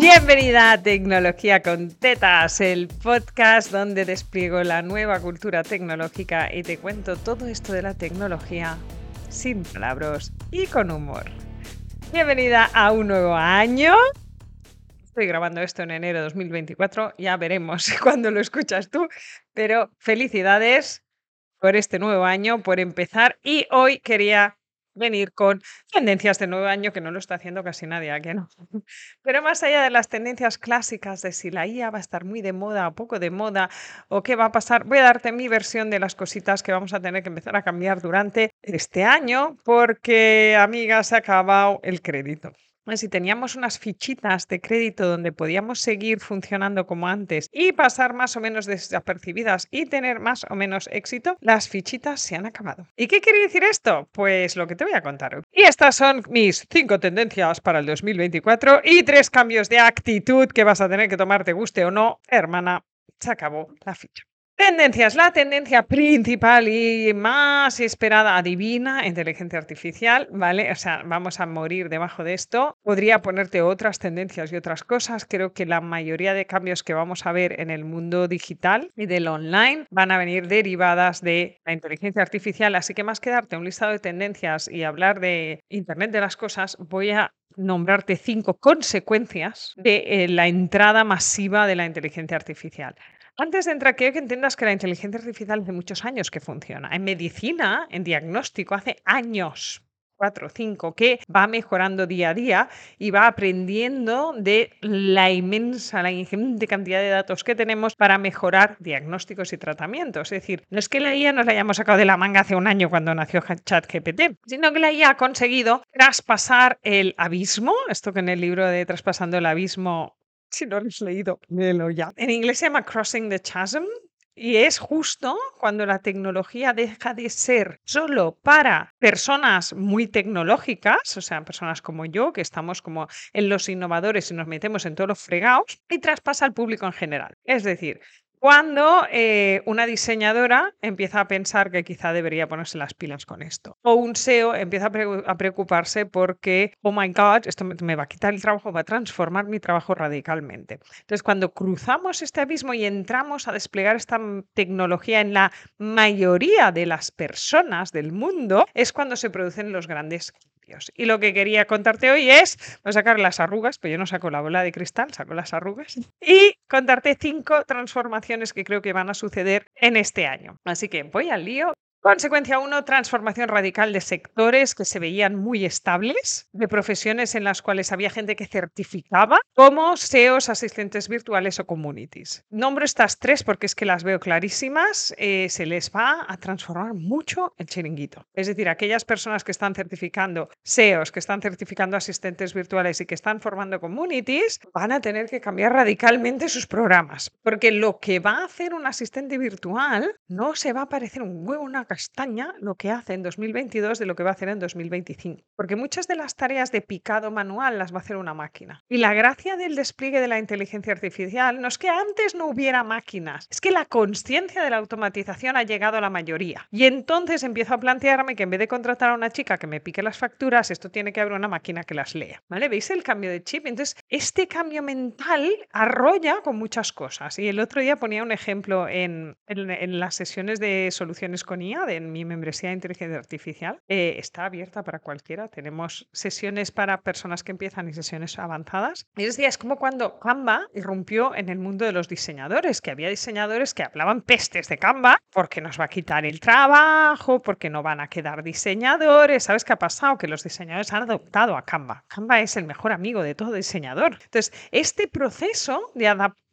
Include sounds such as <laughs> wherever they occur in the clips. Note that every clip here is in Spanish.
Bienvenida a Tecnología con Tetas, el podcast donde despliego la nueva cultura tecnológica y te cuento todo esto de la tecnología sin palabras y con humor. Bienvenida a un nuevo año. Estoy grabando esto en enero de 2024, ya veremos <laughs> cuándo lo escuchas tú, pero felicidades por este nuevo año, por empezar. Y hoy quería venir con tendencias de nuevo año, que no lo está haciendo casi nadie, ¿a no? <laughs> Pero más allá de las tendencias clásicas de si la IA va a estar muy de moda o poco de moda o qué va a pasar, voy a darte mi versión de las cositas que vamos a tener que empezar a cambiar durante este año, porque, amiga, se ha acabado el crédito si teníamos unas fichitas de crédito donde podíamos seguir funcionando como antes y pasar más o menos desapercibidas y tener más o menos éxito, las fichitas se han acabado. ¿Y qué quiere decir esto? Pues lo que te voy a contar hoy. Y estas son mis cinco tendencias para el 2024 y tres cambios de actitud que vas a tener que tomar, te guste o no, hermana. Se acabó la ficha. Tendencias. La tendencia principal y más esperada, adivina, inteligencia artificial, ¿vale? O sea, vamos a morir debajo de esto. Podría ponerte otras tendencias y otras cosas. Creo que la mayoría de cambios que vamos a ver en el mundo digital y del online van a venir derivadas de la inteligencia artificial. Así que más que darte un listado de tendencias y hablar de Internet de las cosas, voy a nombrarte cinco consecuencias de eh, la entrada masiva de la inteligencia artificial. Antes de entrar, quiero que entiendas que la inteligencia artificial hace muchos años que funciona. En medicina, en diagnóstico, hace años, cuatro o cinco, que va mejorando día a día y va aprendiendo de la inmensa, la ingente cantidad de datos que tenemos para mejorar diagnósticos y tratamientos. Es decir, no es que la IA nos la hayamos sacado de la manga hace un año cuando nació ChatGPT, sino que la IA ha conseguido traspasar el abismo, esto que en el libro de Traspasando el Abismo si no lo has leído, léelo ya. En inglés se llama Crossing the Chasm y es justo cuando la tecnología deja de ser solo para personas muy tecnológicas, o sea, personas como yo, que estamos como en los innovadores y nos metemos en todos los fregados, y traspasa al público en general. Es decir, cuando eh, una diseñadora empieza a pensar que quizá debería ponerse las pilas con esto. O un SEO empieza a, preocuparse porque, oh my God, esto me, va a quitar el trabajo, va a transformar mi trabajo radicalmente. Entonces, cuando cruzamos este abismo y entramos a desplegar esta tecnología en la mayoría de las personas del mundo, es cuando se producen los grandes y lo que quería contarte hoy es, voy a sacar las arrugas, pero yo no saco la bola de cristal, saco las arrugas, y contarte cinco transformaciones que creo que van a suceder en este año. Así que voy al lío Consecuencia 1, transformación radical de sectores que se veían muy estables, de profesiones en las cuales había gente que certificaba, como SEOs, asistentes virtuales o communities. Nombro estas tres porque es que las veo clarísimas. Eh, se les va a transformar mucho el chiringuito. Es decir, aquellas personas que están certificando SEOs, que están certificando asistentes virtuales y que están formando communities, van a tener que cambiar radicalmente sus programas. Porque lo que va a hacer un asistente virtual no se va a parecer un huevo, una castaña lo que hace en 2022 de lo que va a hacer en 2025. Porque muchas de las tareas de picado manual las va a hacer una máquina. Y la gracia del despliegue de la inteligencia artificial no es que antes no hubiera máquinas, es que la conciencia de la automatización ha llegado a la mayoría. Y entonces empiezo a plantearme que en vez de contratar a una chica que me pique las facturas, esto tiene que haber una máquina que las lea. ¿Vale? ¿Veis el cambio de chip? Entonces, este cambio mental arrolla con muchas cosas. Y el otro día ponía un ejemplo en, en, las sesiones de soluciones con IA en mi membresía de inteligencia artificial. Eh, está abierta para cualquiera. Tenemos sesiones para personas que empiezan y sesiones avanzadas. Y es, es como cuando Canva irrumpió en el mundo de los diseñadores, que había diseñadores que hablaban pestes de Canva porque nos va a quitar el trabajo, porque no van a quedar diseñadores. ¿Sabes qué ha pasado? Que los diseñadores han adoptado a Canva. Canva es el mejor amigo de todo diseñador. Entonces, este proceso de adaptación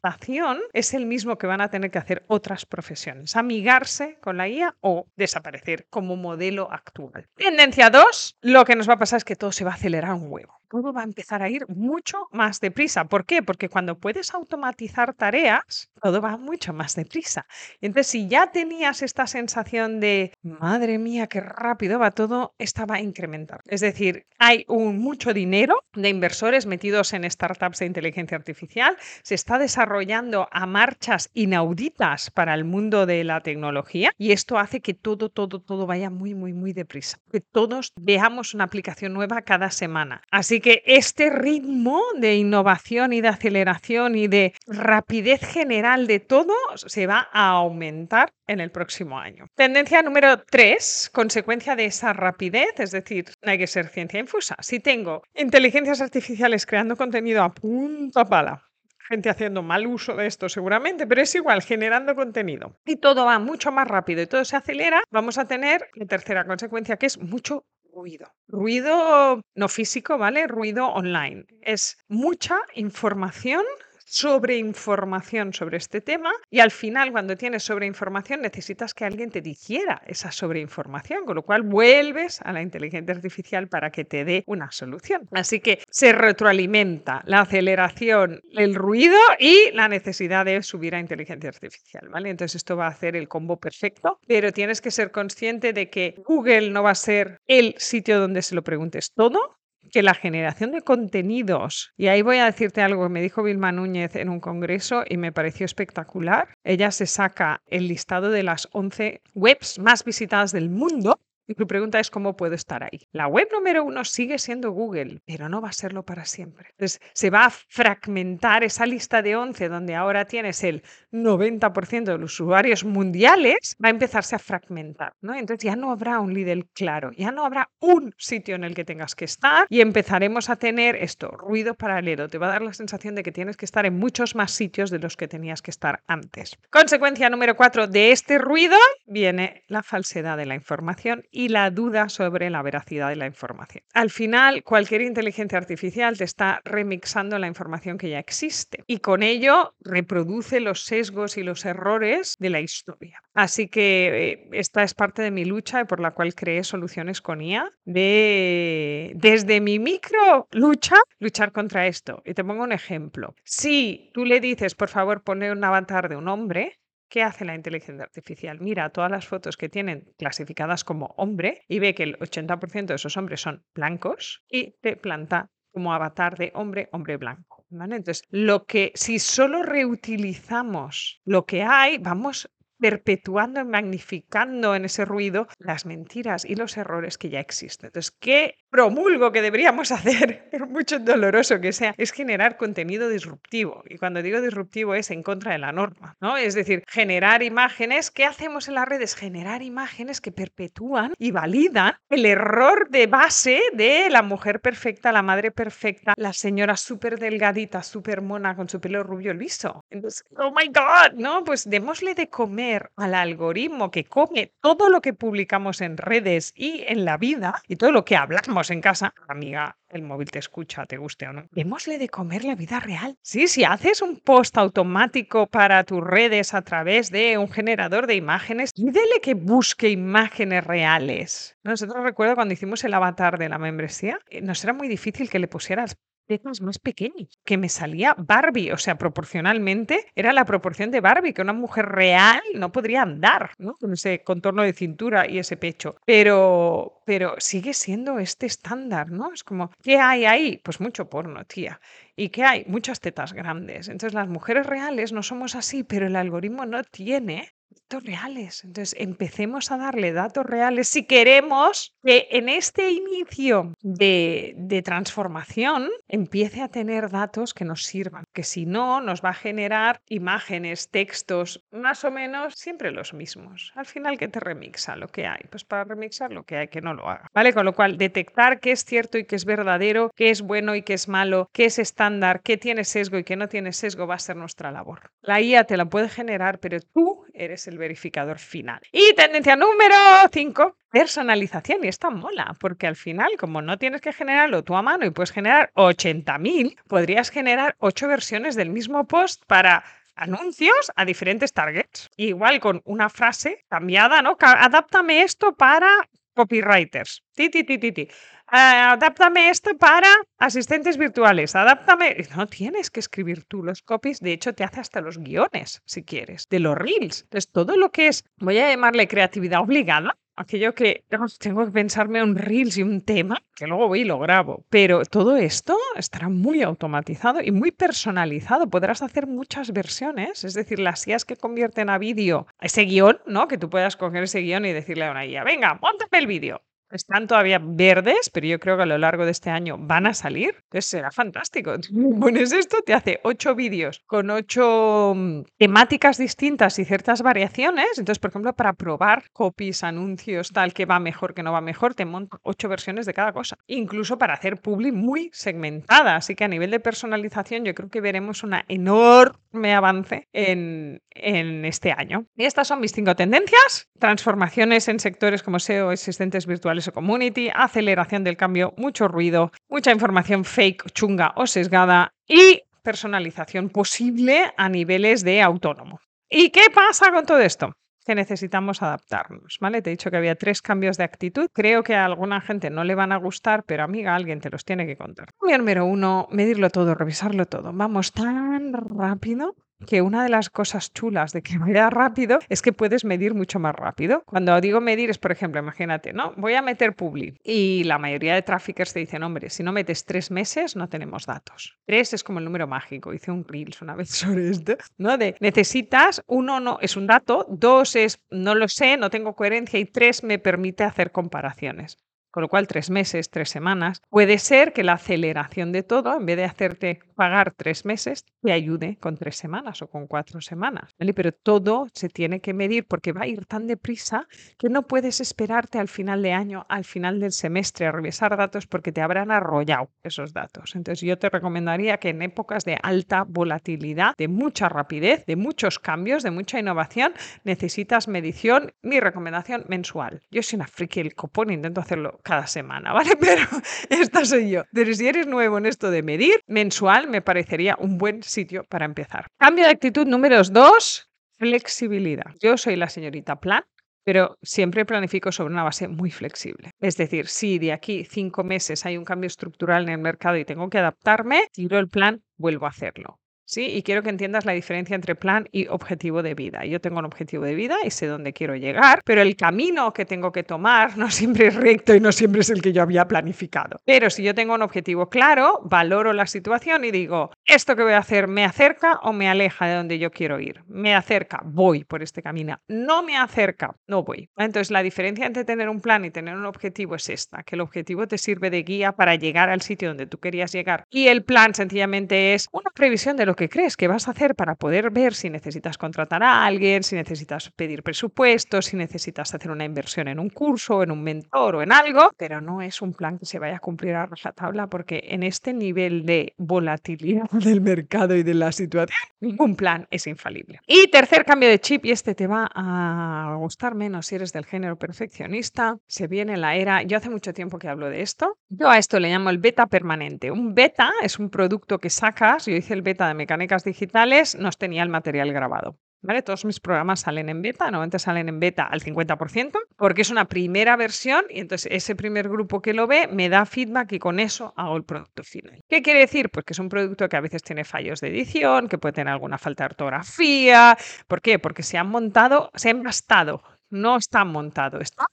es el mismo que van a tener que hacer otras profesiones, amigarse con la IA o desaparecer como modelo actual. Tendencia 2, lo que nos va a pasar es que todo se va a acelerar un huevo todo va a empezar a ir mucho más deprisa. ¿Por qué? Porque cuando puedes automatizar tareas, todo va mucho más deprisa. Entonces, si ya tenías esta sensación de, madre mía, qué rápido va todo, esta va a incrementar. Es decir, hay mucho dinero de inversores metidos en startups de inteligencia artificial, se está desarrollando a marchas inauditas para el mundo de la tecnología y esto hace que todo, todo, todo vaya muy, muy, muy deprisa. Que todos veamos una aplicación nueva cada semana. Así Así que este ritmo de innovación y de aceleración y de rapidez general de todo se va a aumentar en el próximo año. Tendencia número tres, consecuencia de esa rapidez, es decir, hay que ser ciencia infusa. Si tengo inteligencias artificiales creando contenido a punta pala, gente haciendo mal uso de esto seguramente, pero es igual, generando contenido. Y todo va mucho más rápido y todo se acelera, vamos a tener la tercera consecuencia que es mucho ruido. Ruido no físico, ¿vale? Ruido online. Es mucha información sobre información sobre este tema y al final cuando tienes sobreinformación necesitas que alguien te dijera esa sobreinformación, con lo cual vuelves a la inteligencia artificial para que te dé una solución. Así que se retroalimenta la aceleración, el ruido y la necesidad de subir a inteligencia artificial, ¿vale? Entonces esto va a hacer el combo perfecto, pero tienes que ser consciente de que Google no va a ser el sitio donde se lo preguntes todo, que la generación de contenidos, y ahí voy a decirte algo que me dijo Vilma Núñez en un congreso y me pareció espectacular, ella se saca el listado de las 11 webs más visitadas del mundo y tu pregunta es cómo puedo estar ahí. La web número uno sigue siendo Google, pero no va a serlo para siempre. Entonces, se va a fragmentar esa lista de 11 donde ahora tienes el 90% de los usuarios mundiales, va a empezarse a fragmentar. ¿no? Entonces ya no habrá un líder claro, ya no habrá un sitio en el que tengas que estar y empezaremos a tener esto, ruido paralelo. Te va a dar la sensación de que tienes que estar en muchos más sitios de los que tenías que estar antes. Consecuencia número cuatro de este ruido viene la falsedad de la información y la duda sobre la veracidad de la información. Al final, cualquier inteligencia artificial te está remixando la información que ya existe y con ello reproduce los sesgos y los errores de la historia. Así que eh, esta es parte de mi lucha por la cual creé soluciones con IA de desde mi micro lucha luchar contra esto. Y te pongo un ejemplo. Si tú le dices, por favor, pone un avatar de un hombre, ¿Qué hace la inteligencia artificial? Mira todas las fotos que tienen clasificadas como hombre y ve que el 80% de esos hombres son blancos y te planta como avatar de hombre, hombre blanco. Entonces, lo que si solo reutilizamos lo que hay, vamos perpetuando y magnificando en ese ruido las mentiras y los errores que ya existen. Entonces, ¿qué promulgo que deberíamos <laughs> hacer, por mucho doloroso que sea, es generar contenido disruptivo? Y cuando digo disruptivo es en contra de la norma, ¿no? Es decir, generar imágenes. ¿Qué hacemos en las redes? Generar imágenes que perpetúan y validan el error de base de la mujer perfecta, la madre perfecta, la señora súper delgadita, súper mona con su pelo rubio liso. Entonces, oh my God, ¿no? Pues démosle de comer al algoritmo que come todo lo que publicamos en redes y en la vida y todo lo que hablamos en casa, amiga, el móvil te escucha, te guste o no, démosle de comer la vida real. Sí, si haces un post automático para tus redes a través de un generador de imágenes, pídele que busque imágenes reales. Nosotros recuerdo cuando hicimos el avatar de la membresía, eh, nos era muy difícil que le pusieras tetas más pequeños, que me salía Barbie, o sea, proporcionalmente era la proporción de Barbie, que una mujer real no podría andar, ¿no? Con ese contorno de cintura y ese pecho. Pero, pero sigue siendo este estándar, ¿no? Es como, ¿qué hay ahí? Pues mucho porno, tía. ¿Y qué hay? Muchas tetas grandes. Entonces las mujeres reales no somos así, pero el algoritmo no tiene datos reales. Entonces, empecemos a darle datos reales si queremos que en este inicio de, de, transformación empiece a tener datos que nos sirvan, que si no, nos va a generar imágenes, textos, más o menos siempre los mismos. Al final, que te remixa lo que hay? Pues para remixar lo que hay, que no lo haga. ¿Vale? Con lo cual, detectar qué es cierto y qué es verdadero, qué es bueno y qué es malo, qué es estándar, qué tiene sesgo y qué no tiene sesgo va a ser nuestra labor. La IA te la puede generar, pero tú eres el verificador final. Y tendencia número 5, personalización. Y esta mola, porque al final, como no tienes que generarlo tú a mano y puedes generar 80.000, podrías generar 8 versiones del mismo post para anuncios a diferentes targets. Igual con una frase cambiada, ¿no? Adáptame esto para copywriters. Ti, ti, ti, ti. Uh, adáptame esto para asistentes virtuales. Adáptame. No tienes que escribir tú los copies. De hecho, te hace hasta los guiones, si quieres, de los reels. Entonces, todo lo que es, voy a llamarle creatividad obligada, aquello que tengo que pensarme un reels y un tema, que luego voy y lo grabo. Pero todo esto estará muy automatizado y muy personalizado. Podrás hacer muchas versiones, es decir, las IAs que convierten a vídeo ese guion, ¿no? Que tú puedas coger ese guion y decirle a una IA, venga, montame el vídeo están todavía verdes, pero yo creo que a lo largo de este año van a salir. Entonces será fantástico. <laughs> pones esto, te hace ocho vídeos con ocho mm, temáticas distintas y ciertas variaciones. Entonces, por ejemplo, para probar copies, anuncios, tal, que va mejor, que no va mejor, te monta ocho versiones de cada cosa. Incluso para hacer publi muy segmentada. Así que a nivel de personalización, yo creo que veremos una enorme avance en, en este año. Y estas son mis cinco tendencias. Transformaciones en sectores como SEO, asistentes virtuales community, aceleración del cambio, mucho ruido, mucha información fake, chunga o sesgada y personalización posible a niveles de autónomo. ¿Y qué pasa con todo esto? que necesitamos adaptarnos, ¿vale? Te he dicho que había tres cambios de actitud. Creo que a alguna gente no le van a gustar, pero amiga, alguien te los tiene que contar. Cambio número uno, medirlo todo, revisarlo todo. Vamos tan rápido que una de las cosas chulas de que <laughs> vaya rápido es que puedes medir mucho más rápido. Cuando digo medir es, por ejemplo, imagínate, ¿no? Voy a meter Publi y la mayoría de traffickers te dicen, hombre, si no metes tres meses no tenemos datos. Tres es como el número mágico. Hice un Reels una vez <laughs> sobre esto, ¿no? De necesitas, uno no es un dato, dos es no lo sé, no tengo coherencia y tres me permite hacer comparaciones con lo cual tres meses, tres semanas. Puede ser que la aceleración de todo, en vez de hacerte pagar tres meses, te ayude con tres semanas o con cuatro semanas. Pero todo se tiene que medir porque va a ir tan deprisa que no puedes esperarte al final de año, al final del semestre, a revisar datos porque te habrán arrollado esos datos. Entonces yo te recomendaría que en épocas de alta volatilidad, de mucha rapidez, de muchos cambios, de mucha innovación, necesitas medición. Mi recomendación mensual. Yo soy una friki el copón, intento hacerlo cada semana, ¿vale? <laughs> Pero esta soy yo. Pero si eres nuevo en esto de medir, mensual me parecería un buen sitio para empezar. Cambio de actitud número dos, flexibilidad. Yo soy la señorita plan, pero siempre planifico sobre una base muy flexible. Es decir, si de aquí cinco meses hay un cambio estructural en el mercado y tengo que adaptarme, tiro el plan, vuelvo a hacerlo. ¿Sí? Y quiero que entiendas la diferencia entre plan y objetivo de vida. Yo tengo un objetivo de vida y sé dónde quiero llegar, pero el camino que tengo que tomar <laughs> no siempre es recto y no siempre es el que yo había planificado. Pero si yo tengo un objetivo claro, valoro la situación y digo, ¿esto que voy a hacer me acerca o me aleja de donde yo quiero ir? Me acerca, voy por este camino. No me acerca, no voy. Entonces, la diferencia entre tener un plan y tener un objetivo es esta, que el objetivo te sirve de guía para llegar al sitio donde tú querías llegar y el plan sencillamente es una previsión de lo que crees que vas a hacer para poder ver si necesitas contratar a alguien, si necesitas pedir presupuestos, si necesitas hacer una inversión en un curso, en un mentor o en algo, pero no es un plan que se vaya a cumplir a tabla porque en este nivel de volatilidad <laughs> del mercado y de la situación, ningún plan es infalible. Y tercer cambio de chip, y este te va a gustar menos si eres del género perfeccionista, se viene la era, yo hace mucho tiempo que hablo de esto, yo a esto le llamo el beta permanente. Un beta es un producto que sacas, yo hice el beta de mecánicas digitales, nos tenía el material grabado. ¿Vale? Todos mis programas salen en beta, normalmente salen en beta al 50%, porque es una primera versión y entonces ese primer grupo que lo ve me da feedback y con eso hago el producto final. ¿Qué quiere decir? Pues que es un producto que a veces tiene fallos de edición, que puede tener alguna falta de ortografía. ¿Por qué? Porque se han montado, se han bastado, no está montado, está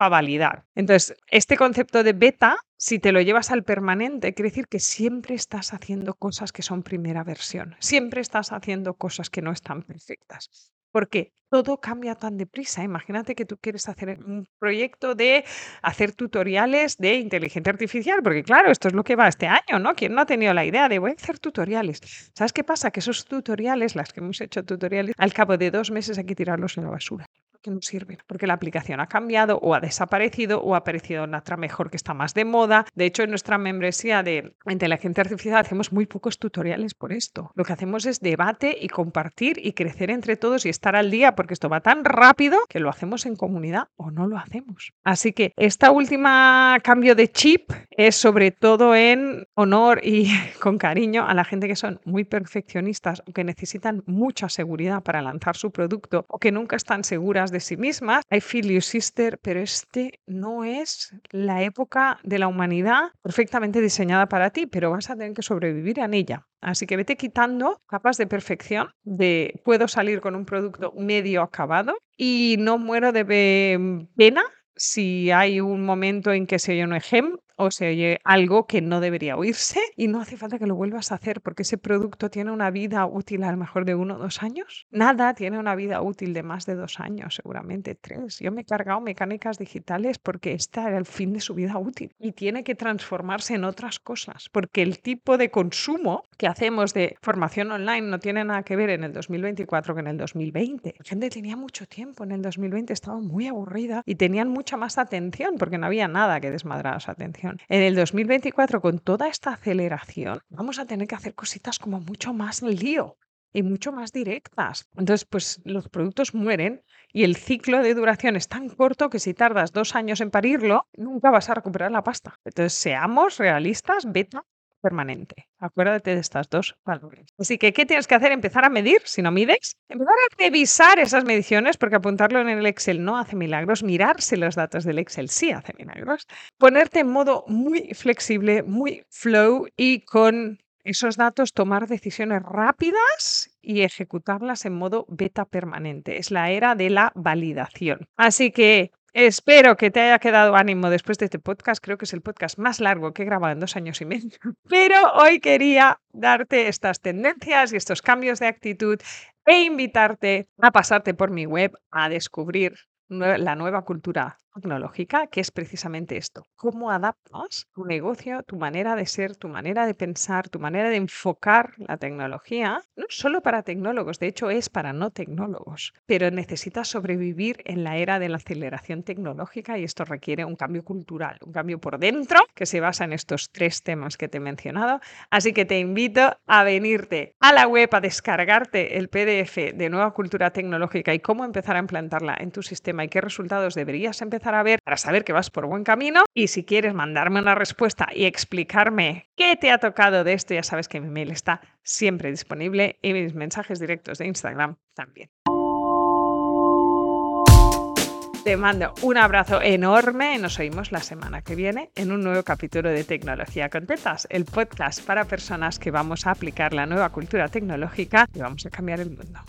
para validar. Entonces, este concepto de beta, si te lo llevas al permanente, quiere decir que siempre estás haciendo cosas que son primera versión, siempre estás haciendo cosas que no están perfectas. Porque todo cambia tan deprisa. Imagínate que tú quieres hacer un proyecto de hacer tutoriales de inteligencia artificial, porque claro, esto es lo que va este año, ¿no? ¿Quién no ha tenido la idea de voy a hacer tutoriales? ¿Sabes qué pasa? Que esos tutoriales, las que hemos hecho tutoriales, al cabo de dos meses hay que tirarlos en la basura que no sirven, porque la aplicación ha cambiado o ha desaparecido o ha aparecido otra mejor que está más de moda. De hecho, en nuestra membresía de inteligencia artificial hacemos muy pocos tutoriales por esto. Lo que hacemos es debate y compartir y crecer entre todos y estar al día, porque esto va tan rápido que lo hacemos en comunidad o no lo hacemos. Así que esta última cambio de chip es sobre todo en honor y <laughs> con cariño a la gente que son muy perfeccionistas o que necesitan mucha seguridad para lanzar su producto o que nunca están seguras de sí mismas. I feel you sister, pero este no es la época de la humanidad perfectamente diseñada para ti, pero vas a tener que sobrevivir en ella. Así que vete quitando capas de perfección, de puedo salir con un producto medio acabado y no muero de pena si hay un momento en que se no ejem o se oye algo que no debería oírse <laughs> y no hace falta que lo vuelvas a hacer porque ese producto tiene una vida útil a lo mejor de uno o dos años. Nada tiene una vida útil de más de dos años, seguramente tres. Yo me he cargado mecánicas digitales porque este era el fin de su vida útil y tiene que transformarse en otras cosas porque el tipo de consumo que hacemos de formación online no tiene nada que ver en el 2024 que en el 2020. La gente tenía mucho tiempo en el 2020, estaba muy aburrida y tenían mucha más atención porque no había nada que desmadrar su atención. En el 2024, con toda esta aceleración, vamos a tener que hacer cositas como mucho más lío y mucho más directas. Entonces, pues los productos mueren y el ciclo de duración es tan corto que si tardas dos años en parirlo, nunca vas a recuperar la pasta. Entonces, seamos realistas, beta permanente. Acuérdate de estas dos valores. Así que, ¿qué tienes que hacer? Empezar a medir, si no mides. Empezar a revisar esas mediciones, porque apuntarlo en el Excel no hace milagros. Mirar si los datos del Excel sí hace milagros. Ponerte en modo muy flexible, muy flow y con esos datos tomar decisiones rápidas y ejecutarlas en modo beta permanente. Es la era de la validación. Así que espero que te haya quedado ánimo después de este podcast. Creo que es el podcast más largo que he grabado en dos años y medio. <laughs> Pero hoy quería darte estas tendencias y estos cambios de actitud e invitarte a pasarte por mi web a descubrir la nueva cultura tecnológica, que es precisamente esto, cómo adaptas tu negocio, tu manera de ser, tu manera de pensar, tu manera de enfocar la tecnología, no solo para tecnólogos, de hecho es para no tecnólogos, pero necesitas sobrevivir en la era de la aceleración tecnológica y esto requiere un cambio cultural, un cambio por dentro que se basa en estos tres temas que te he mencionado. Así que te invito a venirte a la web, a descargarte el PDF de Nueva Cultura Tecnológica y cómo empezar a implantarla en tu sistema y qué resultados deberías a ver para saber que vas por buen camino. Y si quieres mandarme una respuesta y explicarme qué te ha tocado de esto, ya sabes que mi mail está siempre disponible y mis mensajes directos de Instagram también. Te mando un abrazo enorme. Nos oímos la semana que viene en un nuevo capítulo de Tecnología con Tetas, el podcast para personas que vamos a aplicar la nueva cultura tecnológica y vamos a cambiar el mundo.